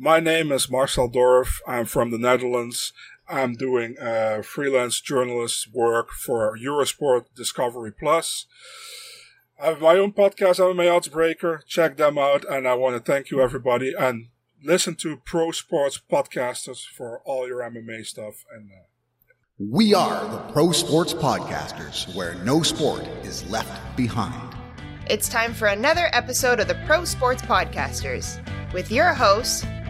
My name is Marcel Dorff. I'm from the Netherlands. I'm doing uh, freelance journalist work for Eurosport Discovery Plus. I have my own podcast, MMA Oddsbreaker. Check them out. And I want to thank you, everybody. And listen to Pro Sports Podcasters for all your MMA stuff. And uh, we are the Pro Sports Podcasters, where no sport is left behind. It's time for another episode of the Pro Sports Podcasters with your hosts,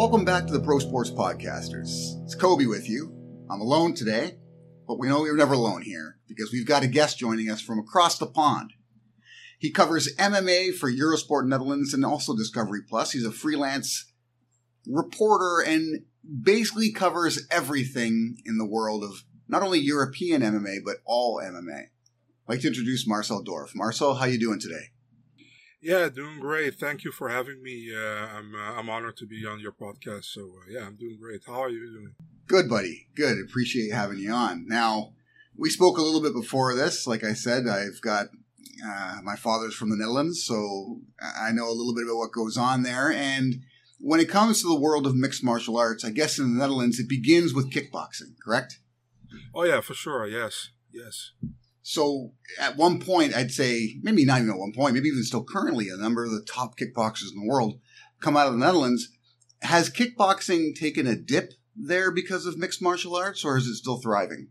Welcome back to the Pro Sports Podcasters. It's Kobe with you. I'm alone today, but we know we're never alone here because we've got a guest joining us from across the pond. He covers MMA for Eurosport Netherlands and also Discovery Plus. He's a freelance reporter and basically covers everything in the world of not only European MMA but all MMA. I'd like to introduce Marcel Dorff. Marcel, how you doing today? Yeah, doing great. Thank you for having me. Uh, I'm uh, I'm honored to be on your podcast. So uh, yeah, I'm doing great. How are you doing? Good, buddy. Good. Appreciate having you on. Now, we spoke a little bit before this. Like I said, I've got uh, my father's from the Netherlands, so I know a little bit about what goes on there. And when it comes to the world of mixed martial arts, I guess in the Netherlands it begins with kickboxing. Correct? Oh yeah, for sure. Yes, yes. So at one point, I'd say maybe not even at one point, maybe even still currently, a number of the top kickboxers in the world come out of the Netherlands. Has kickboxing taken a dip there because of mixed martial arts, or is it still thriving?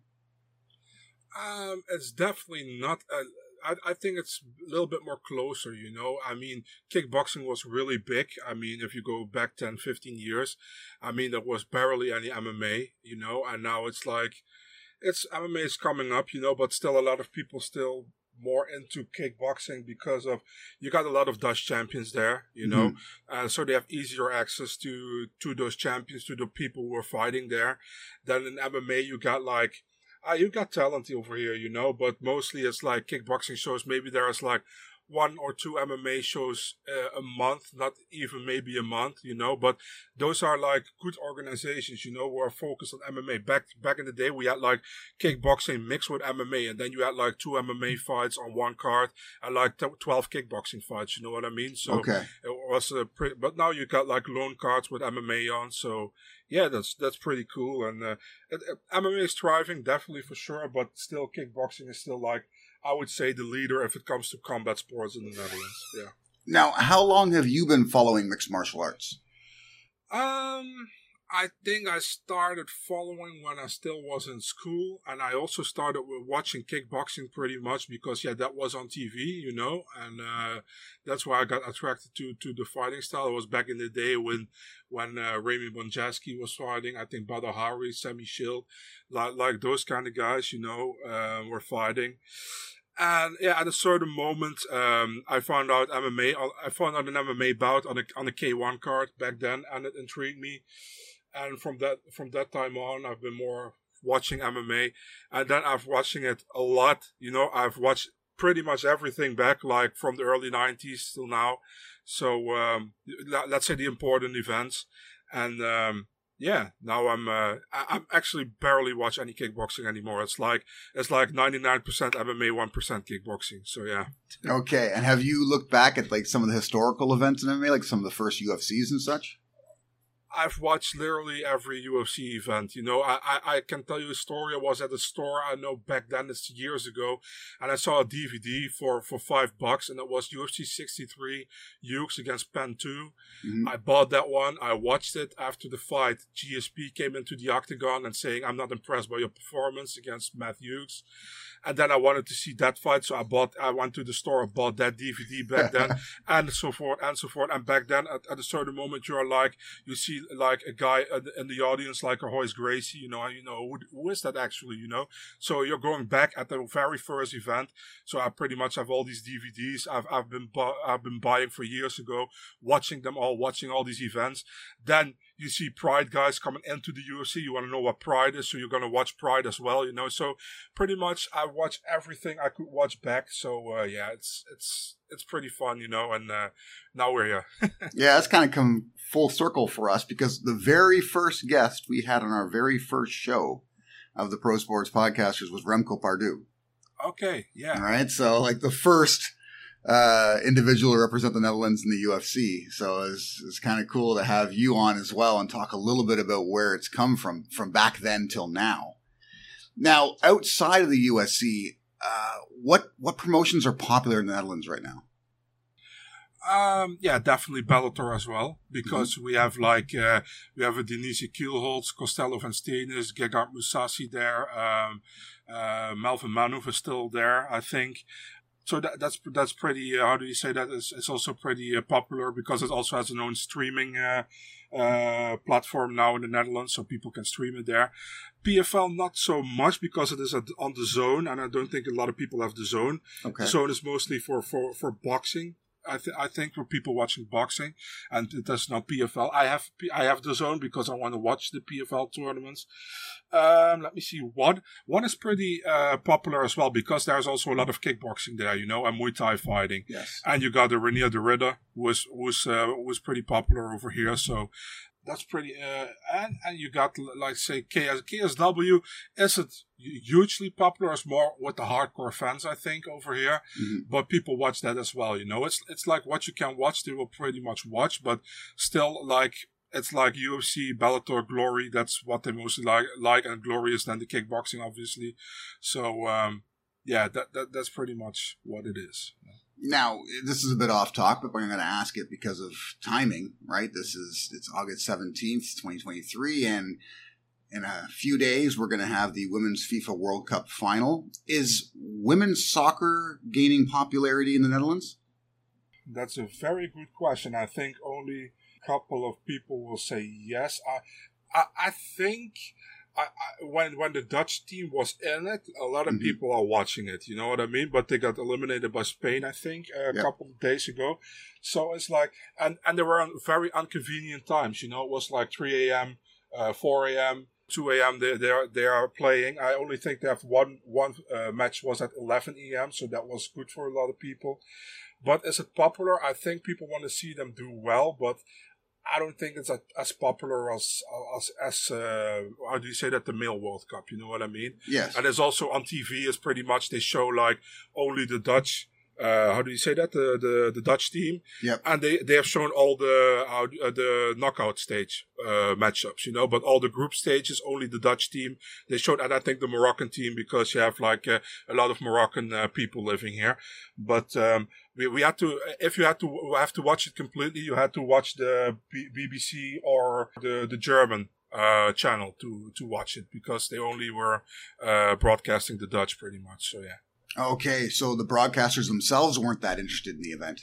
Um, it's definitely not. A, I, I think it's a little bit more closer, you know. I mean, kickboxing was really big. I mean, if you go back 10, 15 years, I mean, there was barely any MMA, you know, and now it's like it's MMA is coming up, you know, but still a lot of people still more into kickboxing because of you got a lot of Dutch champions there, you know, mm-hmm. and so they have easier access to to those champions, to the people who are fighting there. Then in MMA, you got like. Uh, you got talent over here, you know, but mostly it's like kickboxing shows. Maybe there's like one or two MMA shows uh, a month, not even maybe a month, you know. But those are like good organizations, you know, who are focused on MMA. Back back in the day, we had like kickboxing mixed with MMA, and then you had like two MMA fights on one card and like t- twelve kickboxing fights. You know what I mean? So okay. it was a pretty. But now you got like lone cards with MMA on, so yeah, that's that's pretty cool. And uh, it, it, MMA is thriving, definitely for sure. But still, kickboxing is still like I would say the leader if it comes to combat sports in the Netherlands. Yeah. Now, how long have you been following mixed martial arts? Um, I think I started following when I still was in school, and I also started watching kickboxing pretty much because yeah, that was on TV, you know, and uh, that's why I got attracted to to the fighting style. It was back in the day when when uh, Raymond Bonjasky was fighting. I think Badr Hari, Semmy Schilt, like like those kind of guys, you know, uh, were fighting. And yeah, at a certain moment, um, I found out MMA. I found out an MMA bout on a on a K1 card back then, and it intrigued me. And from that from that time on, I've been more watching MMA, and then I've watching it a lot. You know, I've watched pretty much everything back, like from the early '90s till now. So um, let's say the important events, and um, yeah, now I'm uh, I'm actually barely watch any kickboxing anymore. It's like it's like 99% MMA, 1% kickboxing. So yeah. Okay, and have you looked back at like some of the historical events in MMA, like some of the first UFCs and such? I've watched literally every UFC event. You know, I, I, I, can tell you a story. I was at a store, I know back then, it's years ago, and I saw a DVD for, for five bucks, and it was UFC 63 Hughes against Penn 2. Mm-hmm. I bought that one. I watched it after the fight. GSP came into the octagon and saying, I'm not impressed by your performance against Matt Hughes and then I wanted to see that fight, so I bought. I went to the store, I bought that DVD back then, and so forth and so forth. And back then, at, at, a certain moment, you're like, you see like a guy in the audience, like a Royce Gracie, you know, you know who, who is that actually, you know? So you're going back at the very first event. So I pretty much have all these DVDs. I've I've been bu- I've been buying for years ago, watching them all, watching all these events. Then you see Pride guys coming into the UFC. You want to know what Pride is, so you're going to watch Pride as well. You know, so pretty much I watch everything I could watch back. So uh, yeah, it's it's it's pretty fun, you know. And uh, now we're here. yeah, it's kind of come full circle for us because the very first guest we had on our very first show of the Pro Sports Podcasters was Remco Pardoel. Okay, yeah. All right, so like the first uh, individual to represent the Netherlands in the UFC. So it's, it's kind of cool to have you on as well and talk a little bit about where it's come from from back then till now. Now, outside of the UFC, uh, what what promotions are popular in the Netherlands right now? Um, yeah, definitely Bellator as well because mm-hmm. we have like uh, we have a Denise Kielholtz, Costello van Steenis, Gegard Mousasi there. Um, uh, Melvin Manhoef is still there, I think. So that, that's that's pretty. Uh, how do you say that? It's, it's also pretty uh, popular because it also has its own streaming uh, uh, platform now in the Netherlands, so people can stream it there. PFL not so much because it is on DAZN, and I don't think a lot of people have DAZN. Okay. DAZN is mostly for for for boxing. I, th- I think for people watching boxing, and it does not PFL. I have I have DAZN because I want to watch the PFL tournaments. Um, let me see. One one is pretty uh, popular as well because there's also a lot of kickboxing there, you know, and Muay Thai fighting. Yes. And you got the Reinier de Ridder, who was was uh, was pretty popular over here. So that's pretty. Uh, and and you got like say KS, KSW isn't hugely popular. It's more with the hardcore fans, I think, over here. Mm-hmm. But people watch that as well. You know, it's it's like what you can watch. They will pretty much watch, but still like. It's like UFC, Bellator, Glory. That's what they mostly like. Like and Glory is then the kickboxing, obviously. So um, yeah, that, that that's pretty much what it is. Now, this is a bit off talk, but I'm going to ask it because of timing, right? This is, it's August 17th, 2023, and in a few days, we're going to have the Women's FIFA World Cup final. Is women's soccer gaining popularity in the Netherlands? That's a very good question. I think only a couple of people will say yes. I, I, I think I, I, when when the Dutch team was in it, a lot of mm-hmm. people are watching it. You know what I mean? But they got eliminated by Spain, I think, a couple of days ago. So it's like, and and they were on very inconvenient times. You know, it was like 3 a.m., uh, 4 a.m., 2 a.m. They they are, they are playing. I only think they have one one uh, match was at 11 a.m. So that was good for a lot of people. But is it popular? I think people want to see them do well, but I don't think it's a, as popular as as as uh, how do you say that the male World Cup? You know what I mean? Yes. And it's also on TV. It's pretty much they show like only the Dutch. Uh, how do you say that the the, the Dutch team? Yep. And they, they have shown all the uh, the knockout stage uh, matchups, you know, but all the group stages only the Dutch team they showed, and I think the Moroccan team because you have like uh, a lot of Moroccan uh, people living here. But um, we, we had to if you had to have to watch it completely you had to watch the B- bbc or the the german uh, channel to to watch it because they only were uh, broadcasting the dutch pretty much so yeah okay so the broadcasters themselves weren't that interested in the event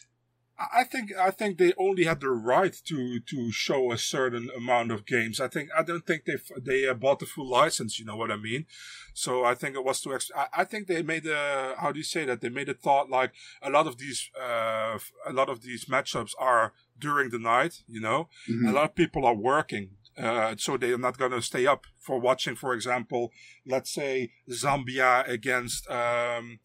I think I think they only had the right to to show a certain amount of games. I think I don't think they they uh, bought the full license. You know what I mean? So I think it was to. Ex- I, I think they made a how do you say that? They made a thought like a lot of these uh, a lot of these matchups are during the night. You know, mm-hmm. a lot of people are working uh, so they are not going to stay up for watching, for example, let's say Zambia against um,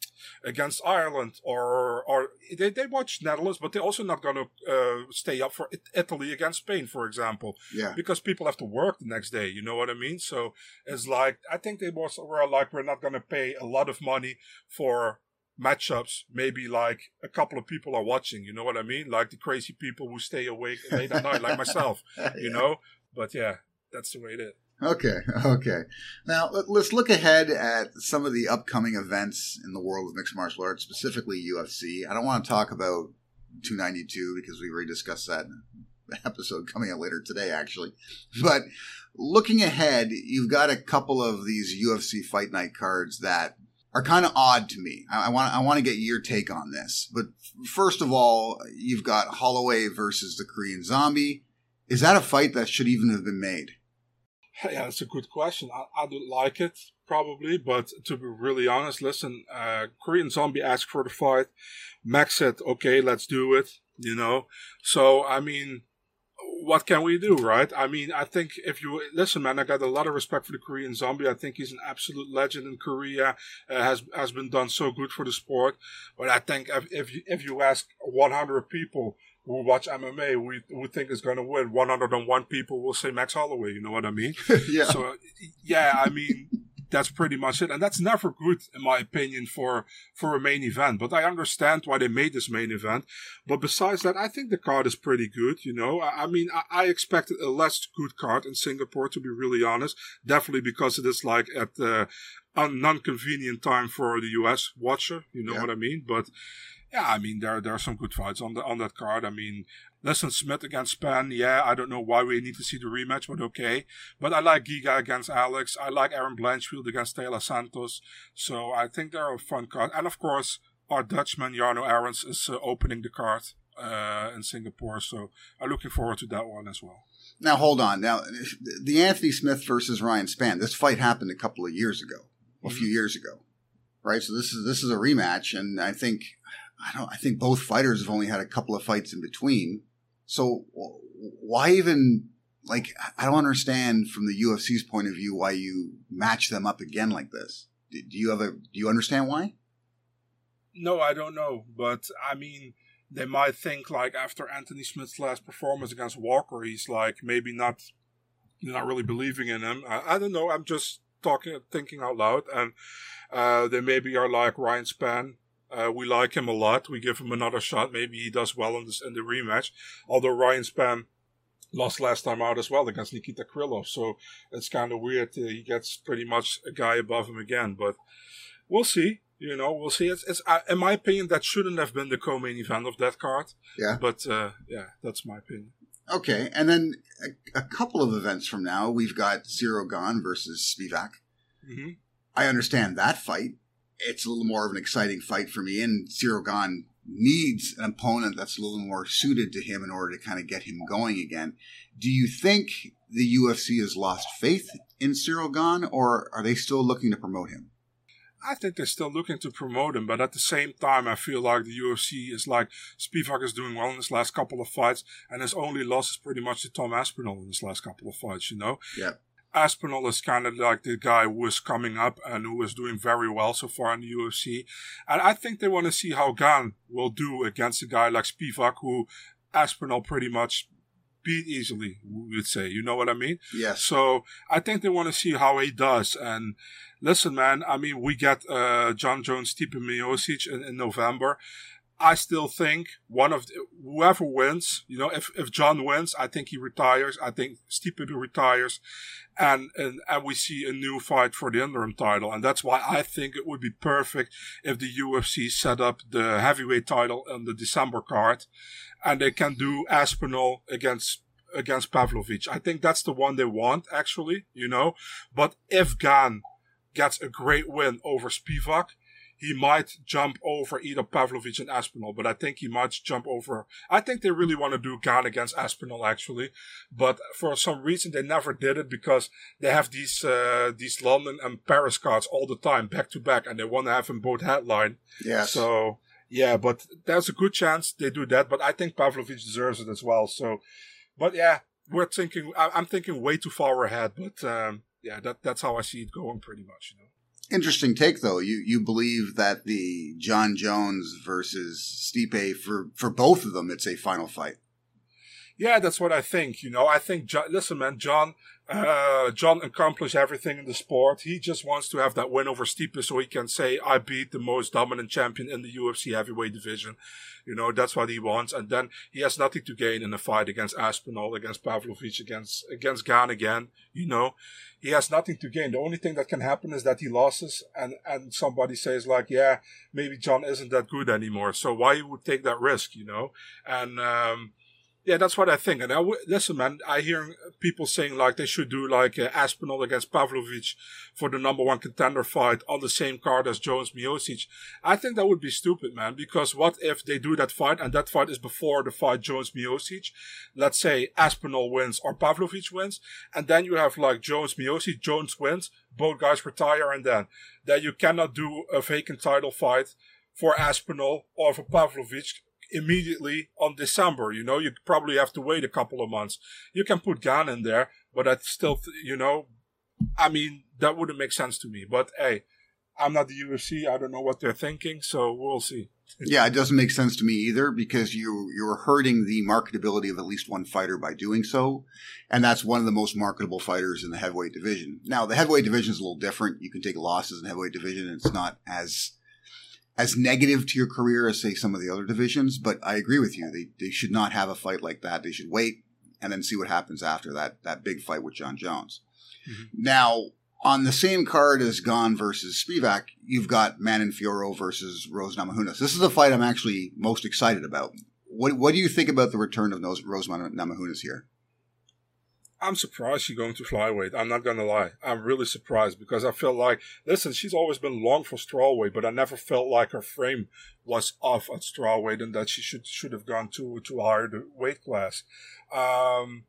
against Ireland, or or they, they watch Netherlands, but they're also not going to uh, stay up for Italy against Spain, for example. Yeah. Because people have to work the next day. You know what I mean? So it's like I think they was were like we're not going to pay a lot of money for matchups maybe like a couple of people are watching you know what i mean like the crazy people who stay awake late at night like myself yeah. you know but yeah, that's the way it is. Okay, okay. Now let's look ahead at some of the upcoming events in the world of mixed martial arts, specifically UFC. I don't want to talk about 292 because we already discussed that episode coming out later today, actually. But looking ahead, you've got a couple of these UFC fight night cards that are kind of odd to me. I, I want I want to get your take on this. But first of all, you've got Holloway versus the Korean Zombie. Is that a fight that should even have been made? Yeah, that's a good question. I, I don't like it, probably, but to be really honest, listen, uh, Korean Zombie asked for the fight. Max said, okay, let's do it, you know? So, I mean, what can we do, right? I mean, I think if you listen, man, I got a lot of respect for the Korean Zombie. I think he's an absolute legend in Korea. Uh, has has been done so good for the sport. But I think if if you, if you ask 100 people who watch MMA, we we think is going to win, 101 people will say Max Holloway. You know what I mean? yeah. So yeah, I mean that's pretty much it. And that's never good, in my opinion, for, for a main event. But I understand why they made this main event. But besides that, I think the card is pretty good, you know. I, I mean, I, I, expected a less good card in Singapore, to be really honest. Definitely because it is like at the uh, non-convenient time for the US watcher, you know yeah. what I mean? But yeah, I mean, there, there are some good fights on the, on that card. I mean, Listen, Smith against Spann. Yeah, I don't know why we need to see the rematch, but okay. But I like Giga against Alex. I like Erin Blanchfield against Taila Santos. So I think they're a fun card. And of course, our Dutchman, Jarno Errens is uh, opening the card uh, in Singapore. So I'm looking forward to that one as well. Now, hold on. Now, the Anthony Smith versus Ryan Spann, this fight happened a couple of years ago, a mm-hmm. few years ago, right? So this is this is a rematch, and I think I don't. I think both fighters have only had a couple of fights in between. So why even like I don't understand from the UFC's point of view why you match them up again like this. Do you have a do you understand why? No, I don't know, but I mean they might think like after Anthony Smith's last performance against Walker, he's like maybe not not really believing in him. I, I don't know. I'm just talking, thinking out loud, and uh, they maybe are like Ryan Spann. Uh, we like him a lot. We give him another shot. Maybe he does well in this in the rematch. Although Ryan Spann lost last time out as well against Nikita Krylov, so it's kind of weird. He gets pretty much a guy above him again, but we'll see. You know, we'll see. It's, it's uh, in my opinion that shouldn't have been the co-main event of that card. Yeah, but uh, yeah, that's my opinion. Okay, and then a, a, couple of events from now, we've got Ciryl Gane versus Spivak. Mm-hmm. I understand that fight it's a little more of an exciting fight for me. And Ciryl Gane needs an opponent that's a little more suited to him in order to kind of get him going again. Do you think the UFC has lost faith in Ciryl Gane, or are they still looking to promote him? I think they're still looking to promote him, but at the same time, I feel like the UFC is like Spivak is doing well in his last couple of fights, and his only loss is pretty much to Tom Aspinall in his last couple of fights. You know, yeah. Aspinall is kind of like the guy who is coming up and who is doing very well so far in the UFC. And I think they want to see how Gane will do against a guy like Spivak, who Aspinall pretty much beat easily, we would say. You know what I mean? Yes. So I think they want to see how he does. And listen, man, I mean, we get uh, Jon Jones, Stipe Miocic in, in November. I still think one of the, whoever wins, you know, if, if Jon wins, I think he retires. I think Stipe retires and, and, and we see a new fight for the interim title. And that's why I think it would be perfect if the UFC set up the heavyweight title on the December card and they can do Aspinall against against Pavlovich. I think that's the one they want, actually, you know. But if Gane gets a great win over Spivak, he might jump over either Pavlovich and Aspinall, but I think he might jump over. I think they really want to do Gane against Aspinall actually, but for some reason they never did it because they have these uh, these London and Paris cards all the time back to back, and they want to have them both headline. Yeah. So yeah, but there's a good chance they do that, but I think Pavlovich deserves it as well. So, but yeah, we're thinking. I'm thinking way too far ahead, but um, yeah, that that's how I see it going pretty much. You know. Interesting take, though. You you believe that the Jon Jones versus Stipe for for both of them, it's a final fight. Yeah, that's what I think. You know, I think. Listen, man, Jon, uh, Jon accomplished everything in the sport. He just wants to have that win over Stipe so he can say, I beat the most dominant champion in the UFC heavyweight division. You know, that's what he wants. And then he has nothing to gain in a fight against Aspinall, against Pavlovich, against, against Gane again. You know, he has nothing to gain. The only thing that can happen is that he loses and, and somebody says like, yeah, maybe Jon isn't that good anymore. So why would take that risk, you know? And, um, yeah, that's what I think. And I w- listen, man, I hear people saying like they should do like uh, Aspinall against Pavlovich for the number one contender fight on the same card as Jones Miocic. I think that would be stupid, man, because what if they do that fight and that fight is before the fight Jones Miocic? Let's say Aspinall wins or Pavlovich wins, and then you have like Jones Miocic, Jones wins, both guys retire, and then then you cannot do a vacant title fight for Aspinall or for Pavlovich immediately on December. You know, you probably have to wait a couple of months. You can put Gane in there, but that's still, you know, I mean, that wouldn't make sense to me. But hey, I'm not the UFC. I don't know what they're thinking, so we'll see. yeah, it doesn't make sense to me either because you you're hurting the marketability of at least one fighter by doing so, and that's one of the most marketable fighters in the heavyweight division. Now, the heavyweight division is a little different. You can take losses in heavyweight division; and it's not as as negative to your career as say some of the other divisions. But I agree with you; they they should not have a fight like that. They should wait and then see what happens after that that big fight with Jon Jones. Mm-hmm. Now, on the same card as Gane versus Spivak, you've got Manon Fiorot versus Rose Namajunas. This is a fight I'm actually most excited about. What What do you think about the return of Rose Namajunas here? I'm surprised she's going to flyweight. I'm not gonna lie. I'm really surprised because I feel like, listen, she's always been long for strawweight, but I never felt like her frame was off at strawweight and that she should should have gone to to a higher weight class. Um,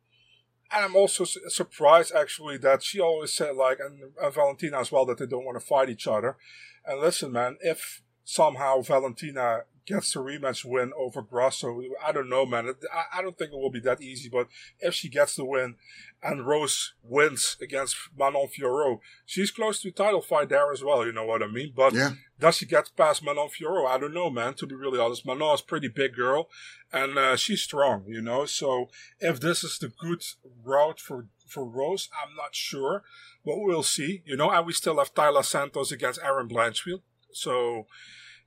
and I'm also su- surprised actually that she always said like, and, and Valentina as well, that they don't want to fight each other. And listen, man, if somehow Valentina gets the rematch win over Grasso. I don't know, man. I, I don't think it will be that easy, but if she gets the win and Rose wins against Manon Fiorot, she's close to a title fight there as well, you know what I mean? But yeah. does she get past Manon Fiorot? I don't know, man, to be really honest. Manon is a pretty big girl and uh, she's strong, you know? So if this is the good route for, for Rose, I'm not sure, but we'll see, you know? And we still have Taila Santos against Erin Blanchfield. So,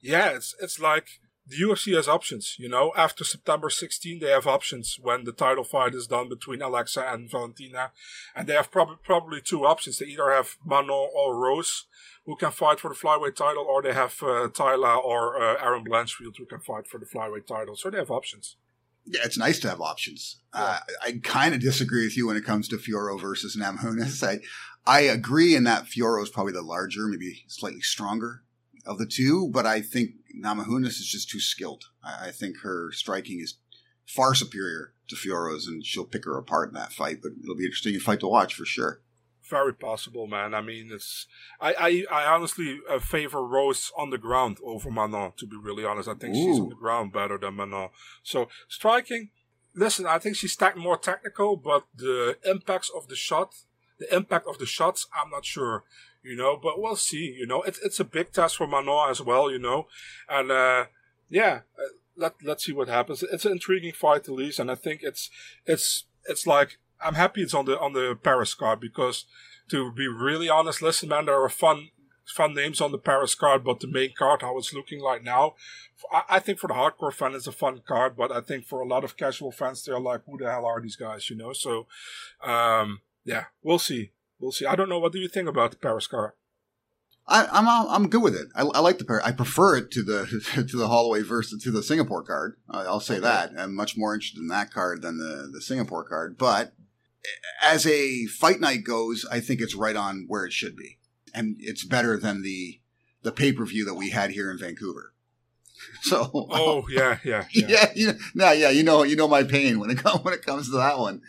yeah, it's it's like the UFC has options, you know. After September 16, they have options when the title fight is done between Alexa and Valentina, and they have prob- probably two options. They either have Manon or Rose who can fight for the flyweight title, or they have uh, Taila or uh, Erin Blanchfield who can fight for the flyweight title. So they have options. Yeah, it's nice to have options. Yeah. Uh, I kind of disagree with you when it comes to Fiorot versus Namajunas. I, I agree in that Fiorot is probably the larger, maybe slightly stronger of the two, but I think Namajunas is just too skilled. I, I think her striking is far superior to Fiorot's, and she'll pick her apart in that fight. But it'll be an interesting fight to watch for sure. Very possible, man. I mean, it's I I, I honestly uh, favor Rose on the ground over Manon. To be really honest, I think Ooh. she's on the ground better than Manon. So striking, listen, I think she's more technical, but the impacts of the shot, the impact of the shots, I'm not sure you know. But we'll see, you know. It's it's a big test for Manon as well, you know, and uh, yeah, uh, let let's see what happens. It's an intriguing fight at least, and I think it's it's it's like I'm happy it's on the on the Paris card because to be really honest, listen, man, there are fun fun names on the Paris card, but the main card, how it's looking like now, I, I, think for the hardcore fan, it's a fun card, but I think for a lot of casual fans, they're like, who the hell are these guys, you know? So, um, yeah, we'll see we'll see. I don't know. What do you think about the Paris card? I, am I'm, I'm good with it. I, I like the Paris. I prefer it to the to the Holloway versus to the Singapore card. I'll say okay. that. I'm much more interested in that card than the the Singapore card. But as a fight night goes, I think it's right on where it should be, and it's better than the the pay per view that we had here in Vancouver. So oh yeah yeah yeah, yeah you know, no yeah you know you know my pain when it comes when it comes to that one.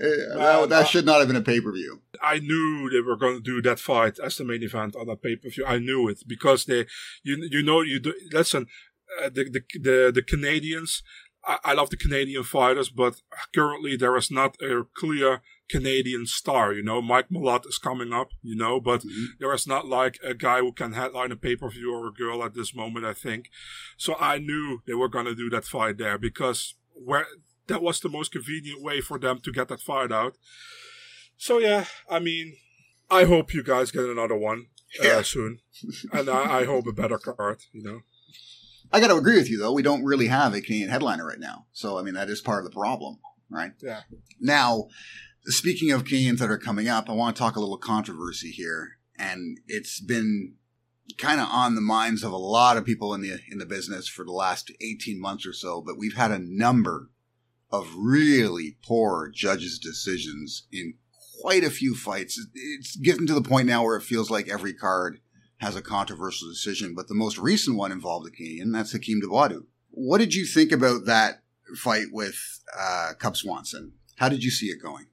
Uh, that, that should not have been a pay per view. I knew they were going to do that fight as the main event on that pay per view. I knew it because they you you know you do, listen uh, the, the the the Canadians. I, I love the Canadian fighters, but currently there is not a clear Canadian star. You know, Mike Malott is coming up, you know, but mm-hmm. there is not like a guy who can headline a pay per view or a girl at this moment, I think. So I knew they were going to do that fight there because where that was the most convenient way for them to get that fight out. So yeah, I mean, I hope you guys get another one uh, yeah. soon, and I, I hope a better card. You know. I got to agree with you though. We don't really have a Canadian headliner right now, so I mean that is part of the problem, right? Yeah. Now, Speaking of Canadians that are coming up, I want to talk a little controversy here, and it's been kind of on the minds of a lot of people in the in the business for the last 18 months or so, but we've had a number of really poor judges' decisions in quite a few fights. It's getting to the point now where it feels like every card has a controversial decision, but the most recent one involved a Canadian, that's Hakeem Dawodu. What did you think about that fight with uh, Cub Swanson? How did you see it going?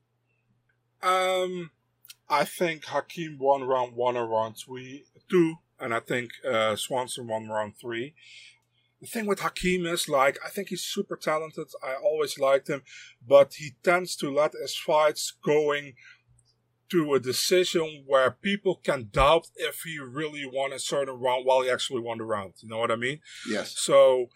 Um, I think Hakeem won round one or round three, two, and I think uh, Swanson won round three. the thing with Hakeem is like I think he's super talented. I always liked him, but he tends to let his fights going to a decision where people can doubt if he really won a certain round while he actually won the round. You know what I mean? Yes. So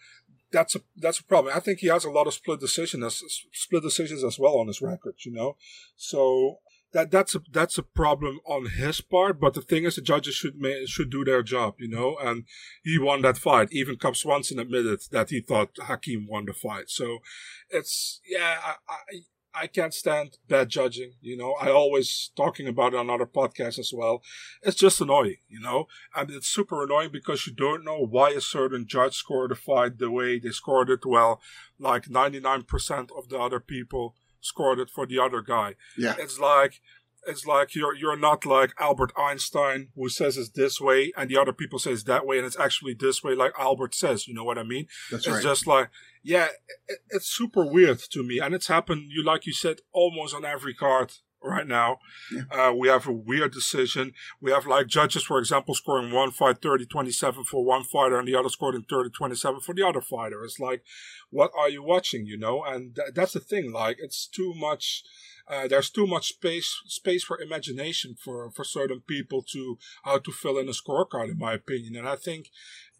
that's a that's a problem. I think he has a lot of split decisions split decisions as well on his record. You know, so that that's a that's a problem on his part. But the thing is, the judges should should do their job, you know. And he won that fight. Even Cub Swanson admitted that he thought Hakeem won the fight. So it's yeah, I, I I can't stand bad judging. You know, I always talking about it on other podcasts as well. It's just annoying, you know, and it's super annoying because you don't know why a certain judge scored a fight the way they scored it. Well, like 99% of the other people scored it for the other guy. Yeah. It's like, it's like you're you're not like Albert Einstein who says it's this way and the other people say it's that way and it's actually this way like Albert says. You know what I mean? That's it's right. just like yeah, it, it's super weird to me, and it's happened. You like you said, almost on every card right now. Yeah. Uh, we have a weird decision. We have like judges, for example, scoring one fight 30-27 for one fighter, and the other scored in 30-27 for the other fighter. It's like, what are you watching? You know, and th- that's the thing. Like, it's too much. Uh, there's too much space space for imagination for for certain people to how to fill in a scorecard, in my opinion. And I think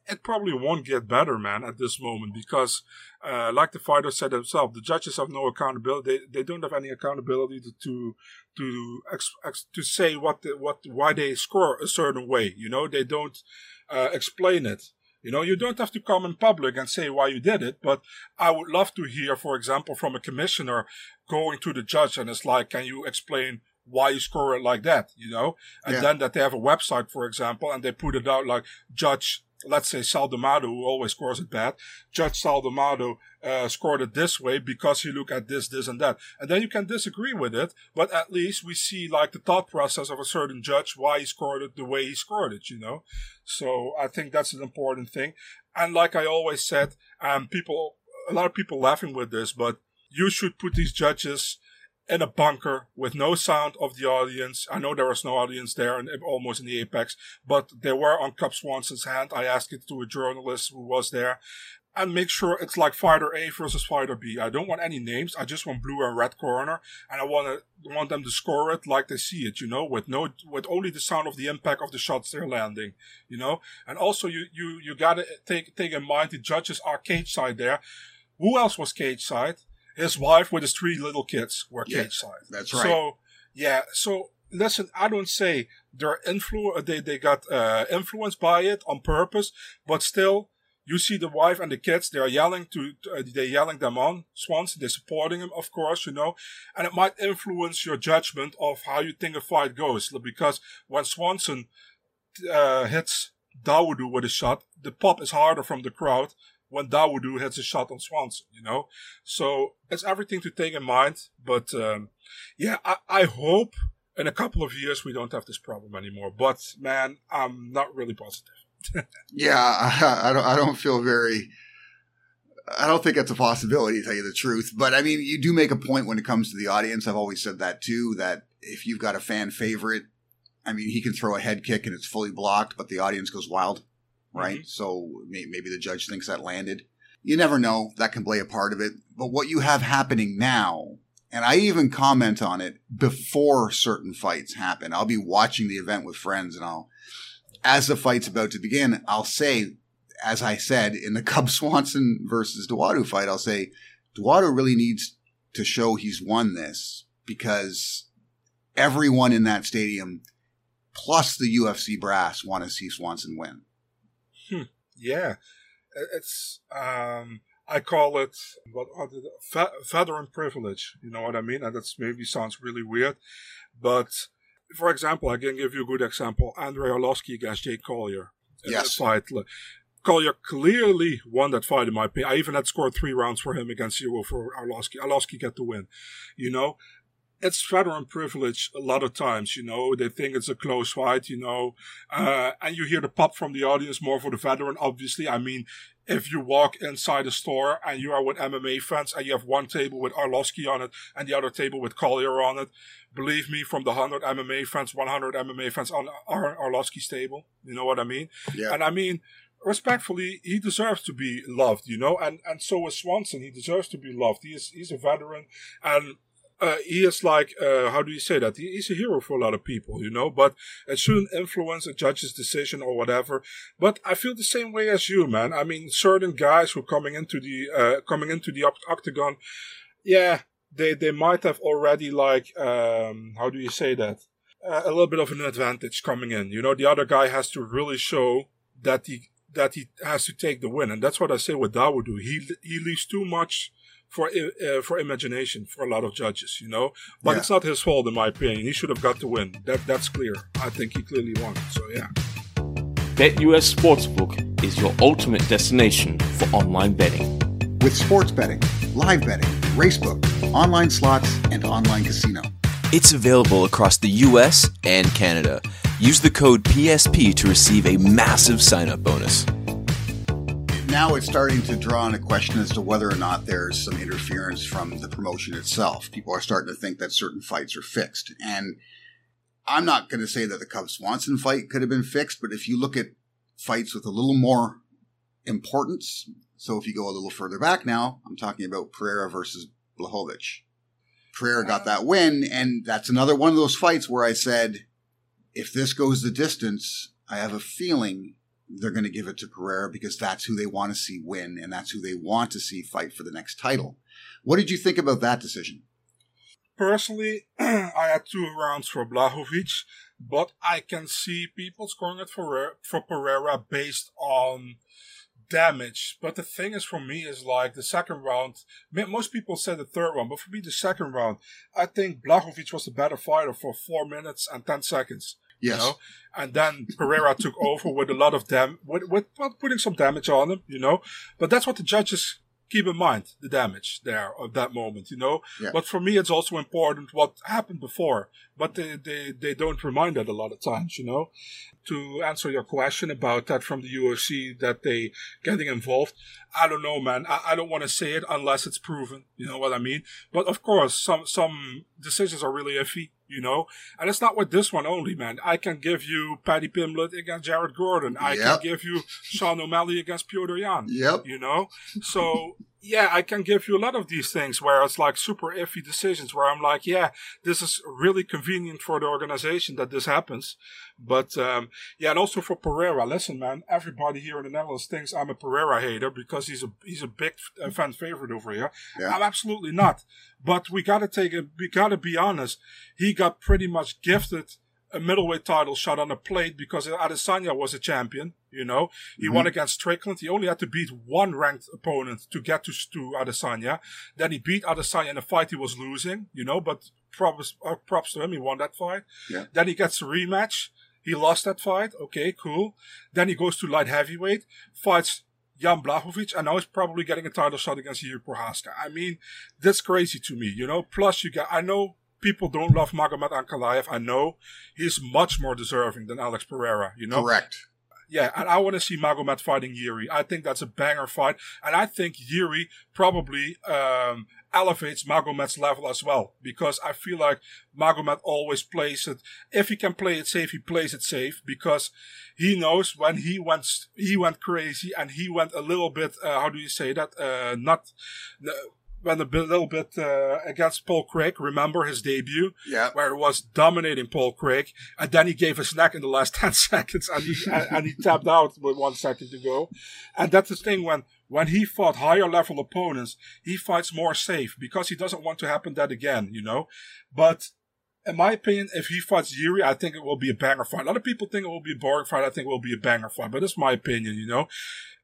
it probably won't get better, man, at this moment because, uh, like the fighter said himself, the judges have no accountability. They, they don't have any accountability to to to, ex, ex, to say what the, what why they score a certain way. You know, they don't uh, explain it. You know, you don't have to come in public and say why you did it, but I would love to hear, for example, from a commissioner going to the judge and it's like, can you explain why you score it like that? You know, and Yeah. then that they have a website, for example, and they put it out like Judge let's say Sal D'Amato, who always scores it bad, Judge Sal D'Amato uh, scored it this way because he looked at this, this, and that. And then you can disagree with it, but at least we see like the thought process of a certain judge, why he scored it the way he scored it, you know? So I think that's an important thing. And like I always said, um, people, a lot of people laughing with this, but you should put these judges in a bunker with no sound of the audience. I know there was no audience there and almost in the apex, but they were on Cub Swanson's hand. I asked it to a journalist who was there. And make sure it's like fighter A versus fighter B. I don't want any names. I just want blue and red corner, and I want to want them to score it like they see it. You know, with no with only the sound of the impact of the shots they're landing. You know, and also you you you gotta take take in mind the judges are cage side there. Who else was cage side? His wife with his three little kids were Yeah, cage side. that's right. So yeah, so listen, I don't say they're influ they they got uh, influenced by it on purpose, but still, you see the wife and the kids. They are yelling to uh, they're yelling them on Swanson. They're supporting him, of course, you know, and it might influence your judgment of how you think a fight goes. Because when Swanson uh, hits Dawodu with a shot, the pop is harder from the crowd when Dawodu hits a shot on Swanson, you know? So it's everything to take in mind. But um, yeah, I, I hope in a couple of years we don't have this problem anymore. But man, I'm not really positive. Yeah, I, I don't. I don't feel very. I don't think it's a possibility to tell you the truth. But I mean, you do make a point when it comes to the audience. I've always said that too. That if you've got a fan favorite, I mean, he can throw a head kick and it's fully blocked, but the audience goes wild, right? Mm-hmm. So may, maybe the judge thinks that landed. You never know. That can play a part of it. But what you have happening now, and I even comment on it before certain fights happen. I'll be watching the event with friends, and I'll, as the fight's about to begin, I'll say, as I said in the Cub Swanson versus Dawodu fight, I'll say, Dawodu really needs to show he's won this because everyone in that stadium, plus the UFC brass, want to see Swanson win. Yeah, it's um, I call it what are the veteran privilege. You know what I mean? And that's maybe sounds really weird, but for example, I can give you a good example: Andrei Arlovsky against Jake Collier. Yes. fight. Collier clearly won that fight in my opinion. I even had scored three rounds for him against zero for Arlovsky. Arlovsky got the win. You know, it's veteran privilege a lot of times, you know. They think it's a close fight, you know. Uh, and you hear the pop from the audience more for the veteran, obviously. I mean, if you walk inside a store and you are with MMA fans and you have one table with Arlovsky on it and the other table with Collier on it, believe me, from the 100 MMA fans, 100 MMA fans on Ar- Arlovsky's table. You know what I mean? Yeah. And I mean, respectfully, he deserves to be loved, you know, and and so is Swanson. He deserves to be loved. He is he's a veteran, and uh, he is like uh, how do you say that? He, he's a hero for a lot of people, you know. But it shouldn't influence a judge's decision or whatever. But I feel the same way as you, man. I mean, certain guys who coming into the uh, coming into the octagon, yeah, they they might have already like um, how do you say that? Uh, a little bit of an advantage coming in. You know, the other guy has to really show that he that he has to take the win, and that's what I say with Dawodu. He he leaves too much for uh, for imagination for a lot of judges, you know. But yeah. it's not his fault, in my opinion. He should have got the win. That that's clear. I think he clearly won. So yeah. BetUS Sportsbook is your ultimate destination for online betting. With sports betting, live betting, racebook, online slots, and online casino. It's available across the US and Canada. Use the code PSP to receive a massive sign up bonus now it's starting to draw on a question as to whether or not there's some interference from the promotion itself. People are starting to think that certain fights are fixed. And I'm not going to say that the Cub Swanson fight could have been fixed, but if you look at fights with a little more importance, so if you go a little further back now, I'm talking about Pereira versus Blachowicz. Pereira got that win, and that's another one of those fights where I said, if this goes the distance, I have a feeling they're going to give it to Pereira because that's who they want to see win and that's who they want to see fight for the next title. What did you think about that decision? Personally, I had two rounds for Blachowicz, but I can see people scoring it for, for Pereira based on damage. But the thing is, for me, is like the second round. Most people said the third round, but for me, the second round, I think Blachowicz was the better fighter for four minutes and ten seconds. Yes. You know? And then Pereira took over with a lot of dam with, with putting some damage on him, you know. But that's what the judges keep in mind, the damage there at that moment, you know. Yeah. But for me, it's also important what happened before. But they, they, they don't remind that a lot of times, you know. To answer your question about that from the UFC, that they getting involved, I don't know, man. I, I don't want to say it unless it's proven. You know what I mean? But of course, some some decisions are really iffy you know? And it's not with this one only, man. I can give you Paddy Pimblett against Jared Gordon. I yep. can give you Sean O'Malley against Petr Yan. Yep. You know? So, yeah, I can give you a lot of these things where it's like super iffy decisions where I'm like, yeah, this is really convenient for the organization that this happens. But, um, yeah, and also for Pereira, listen, man, everybody here in the Netherlands thinks I'm a Pereira hater because he's a, he's a big fan favorite over here. Yeah. I'm absolutely not. But we gotta take it, we gotta be honest. He got pretty much gifted a middleweight title shot on a plate because Adesanya was a champion. You know, he mm-hmm. won against Strickland. He only had to beat one ranked opponent to get to, to Adesanya. Then he beat Adesanya in a fight he was losing. You know, but props uh, props to him. He won that fight. Yeah. Then he gets a rematch. He lost that fight. Okay, cool. Then he goes to light heavyweight, fights Jan Blachowicz, and now he's probably getting a title shot against Jiri Prochazka. I mean, that's crazy to me, you know. Plus, you got, I know people don't love Magomed Ankalaev. I know he's much more deserving than Alex Pereira, you know. Correct. Yeah, and I want to see Magomed fighting Yuri. I think that's a banger fight, and I think Yuri probably um, elevates Magomed's level as well because I feel like Magomed always plays it. If he can play it safe, he plays it safe because he knows when he went he went crazy and he went a little bit. Uh, how do you say that? Uh, not. Uh, went a bit, little bit uh, against Paul Craig. Remember his debut, yeah, where it was dominating Paul Craig, and then he gave his neck in the last ten seconds, and he and, and, he tapped out with one second to go. And that's the thing when when he fought higher level opponents, he fights more safe because he doesn't want to happen that again, you know. But in my opinion, if he fights Yuri, I think it will be a banger fight. A lot of people think it will be a boring fight. I think it will be a banger fight, but it's my opinion, you know.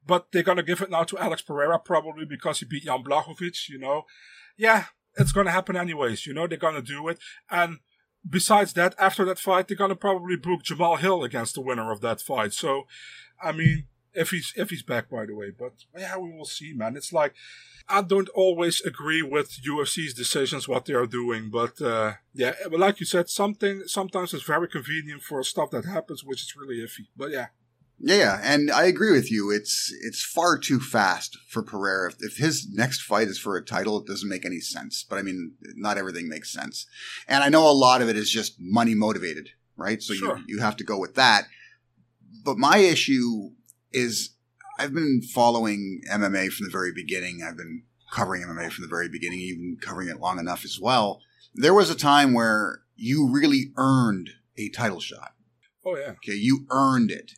But they're gonna give it now to Alex Pereira probably because he beat Jan Blachowicz, you know. Yeah, it's gonna happen anyways, you know. They're gonna do it, and besides that, after that fight, they're gonna probably book Jamal Hill against the winner of that fight. So, I mean, if he's if he's back, by the way. But yeah, we will see, man. It's like I don't always agree with UFC's decisions what they are doing, but uh, yeah, but like you said, something sometimes it's very convenient for stuff that happens, which is really iffy. But yeah. Yeah, and I agree with you. It's it's far too fast for Pereira. If, if, his next fight is for a title, it doesn't make any sense. But I mean, not everything makes sense. And I know a lot of it is just money motivated, right? So sure. you you have to go with that. But my issue is I've been following MMA from the very beginning. I've been covering MMA from the very beginning, even covering it long enough as well. There was a time where you really earned a title shot. Oh yeah. Okay, you earned it.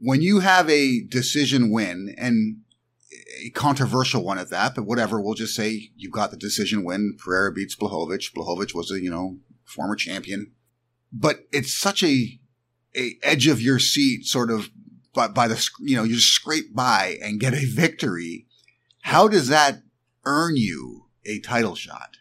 When you have a decision win and a controversial one at that, but whatever, we'll just say you've got the decision win. Pereira beats Blachowicz. Blachowicz was a, you know, former champion. But it's such a, a edge of your seat sort of by, by the, you know, you just scrape by and get a victory. How does that earn you a title shot?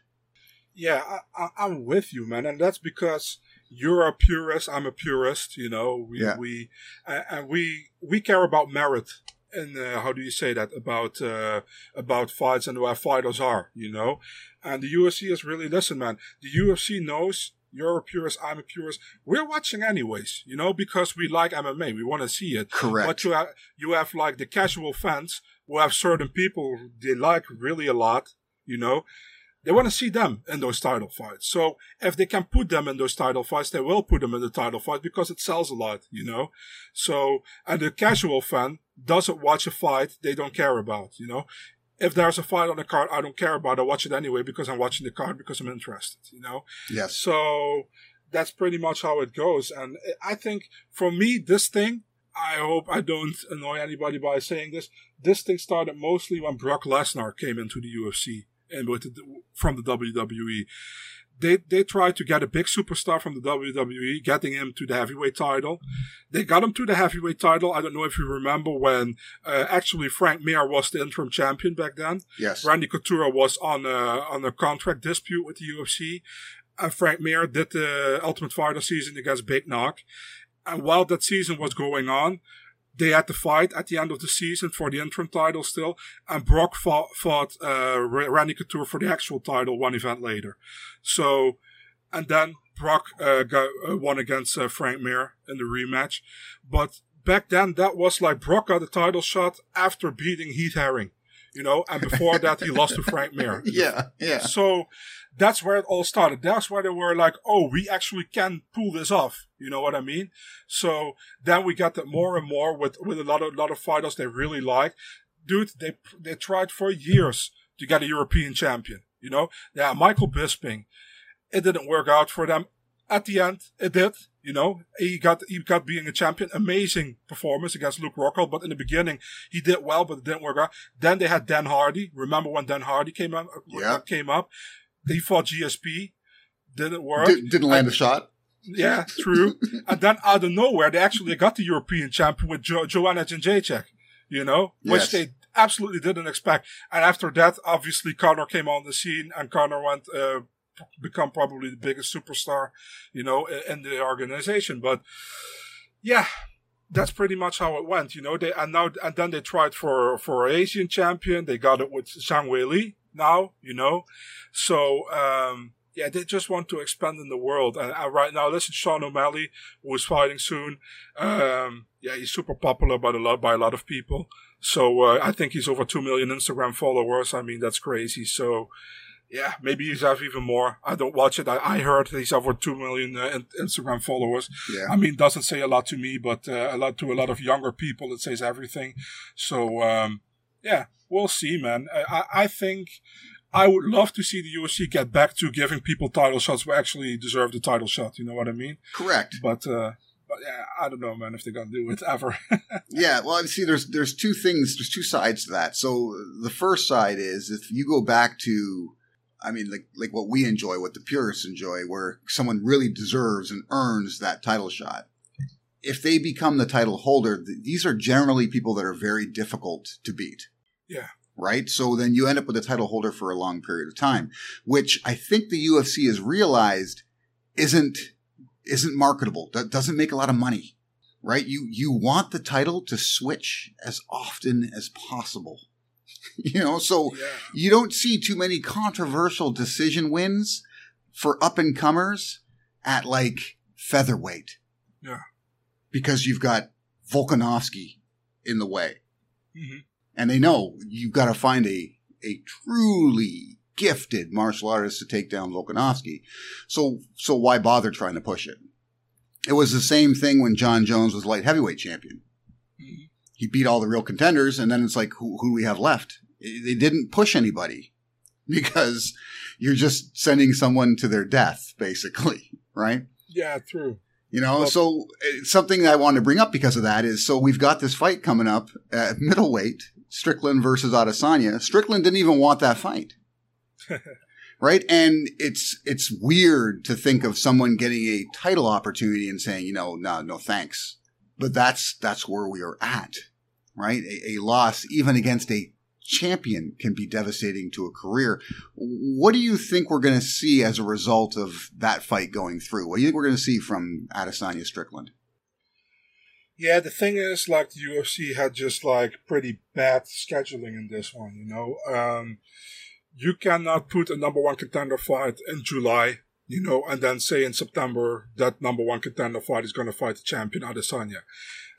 Yeah, I, I'm with you, man, and that's because you're a purist. I'm a purist. You know, we Yeah. we and and we we care about merit and uh, how do you say that about uh, about fights and where fighters are. You know, and the UFC is really listen, man. The UFC knows. You're a purist. I'm a purist. We're watching anyways, you know, because we like MMA. We want to see it. Correct. But you have you have like the casual fans who have certain people they like really a lot, you know. They want to see them in those title fights. So if they can put them in those title fights, they will put them in the title fight because it sells a lot, you know. So and the casual fan doesn't watch a fight they don't care about, you know. If there's a fight on the card I don't care about, I watch it anyway because I'm watching the card because I'm interested, you know. yes. So that's pretty much how it goes. And I think for me, this thing, I hope I don't annoy anybody by saying this. This thing started mostly when Brock Lesnar came into the UFC and with the, from the WWE. They they tried to get a big superstar from the WWE, getting him to the heavyweight title. They got him to the heavyweight title. I don't know if you remember when uh, actually Frank Mir was the interim champion back then. Yes. Randy Couture was on a on a contract dispute with the UFC, and Frank Mir did the Ultimate Fighter season against Big Nog. And while that season was going on, they had to fight at the end of the season for the interim title still, and Brock fought, fought uh, Ra- Randy Couture for the actual title one event later. So, and then Brock uh, got, uh, won against uh, Frank Mir in the rematch. But back then, that was like Brock got a title shot after beating Heath Herring, you know, and before that, he lost to Frank Mir. Yeah. Yeah. So that's where it all started. That's where they were like, oh, we actually can pull this off. You know what I mean? So then we got that more and more with, with a lot of, lot of fighters they really like. Dude, they, they tried for years to get a European champion. You know, yeah, Michael Bisping. It didn't work out for them. At the end, it did. You know, he got he got being a champion. Amazing performance against Luke Rockhold, but in the beginning he did well, but it didn't work out. Then they had Dan Hardy. Remember when Dan Hardy came up? Yeah. Came up. They fought GSP. Didn't work. Did, didn't land a shot. Yeah, true. and then out of nowhere, they actually got the European champion with jo- Joanna Jędrzejczyk, you know, which they absolutely didn't expect. And after that, obviously, Conor came on the scene and Conor went, uh, become probably the biggest superstar, you know, in the organization. But yeah, that's pretty much how it went, you know. They and now and then they tried for for Asian champion. They got it with Zhang Weili now, you know. So um, yeah, they just want to expand in the world. And uh, right now, listen, Sean O'Malley, who is fighting soon. Um, yeah, he's super popular by a lot by a lot of people. So uh, I think he's over two million Instagram followers. I mean, that's crazy. So yeah, maybe he's have even more. I don't watch it. I, I heard he's over two million uh, in- Instagram followers. Yeah. I mean, doesn't say a lot to me, but uh, a lot to a lot of younger people. It says everything. So um, yeah, we'll see, man. I, I- I think I would love to see the UFC get back to giving people title shots who actually deserve the title shot. You know what I mean? Correct. But uh, but yeah, I don't know, man, if they're gonna do it ever. Yeah, well, see, there's there's two things, there's two sides to that. So the first side is if you go back to, I mean, like like what we enjoy, what the purists enjoy, where someone really deserves and earns that title shot. If they become the title holder, th- these are generally people that are very difficult to beat. Yeah. Right. So then you end up with a title holder for a long period of time, which I think the UFC has realized isn't isn't marketable. That doesn't make a lot of money right? You you want the title to switch as often as possible. you know, so yeah. you don't see too many controversial decision wins for up and comers at like featherweight. Yeah. Because you've got Volkanovski in the way. Mhm. And they know you've got to find a a truly gifted martial artist to take down Volkanovski. So so why bother trying to push it? It was the same thing when Jon Jones was light heavyweight champion. Mhm. He beat all the real contenders, and then it's like, who, who do we have left? They didn't push anybody because you're just sending someone to their death, basically, right? Yeah, true. You know, well, so uh, something I wanted to bring up because of that is so we've got this fight coming up at middleweight, Strickland versus Adesanya. Strickland didn't even want that fight. right? And it's it's weird to think of someone getting a title opportunity and saying, you know, no, no thanks. But that's that's where we are at, right? A, a loss even against a champion can be devastating to a career. What do you think we're going to see as a result of that fight going through? What do you think we're going to see from Adesanya Strickland? Yeah, the thing is, like the UFC had just like pretty bad scheduling in this one. You know, um, you cannot put a number one contender fight in July. You know, and then say in September that number one contender fight is going to fight the champion Adesanya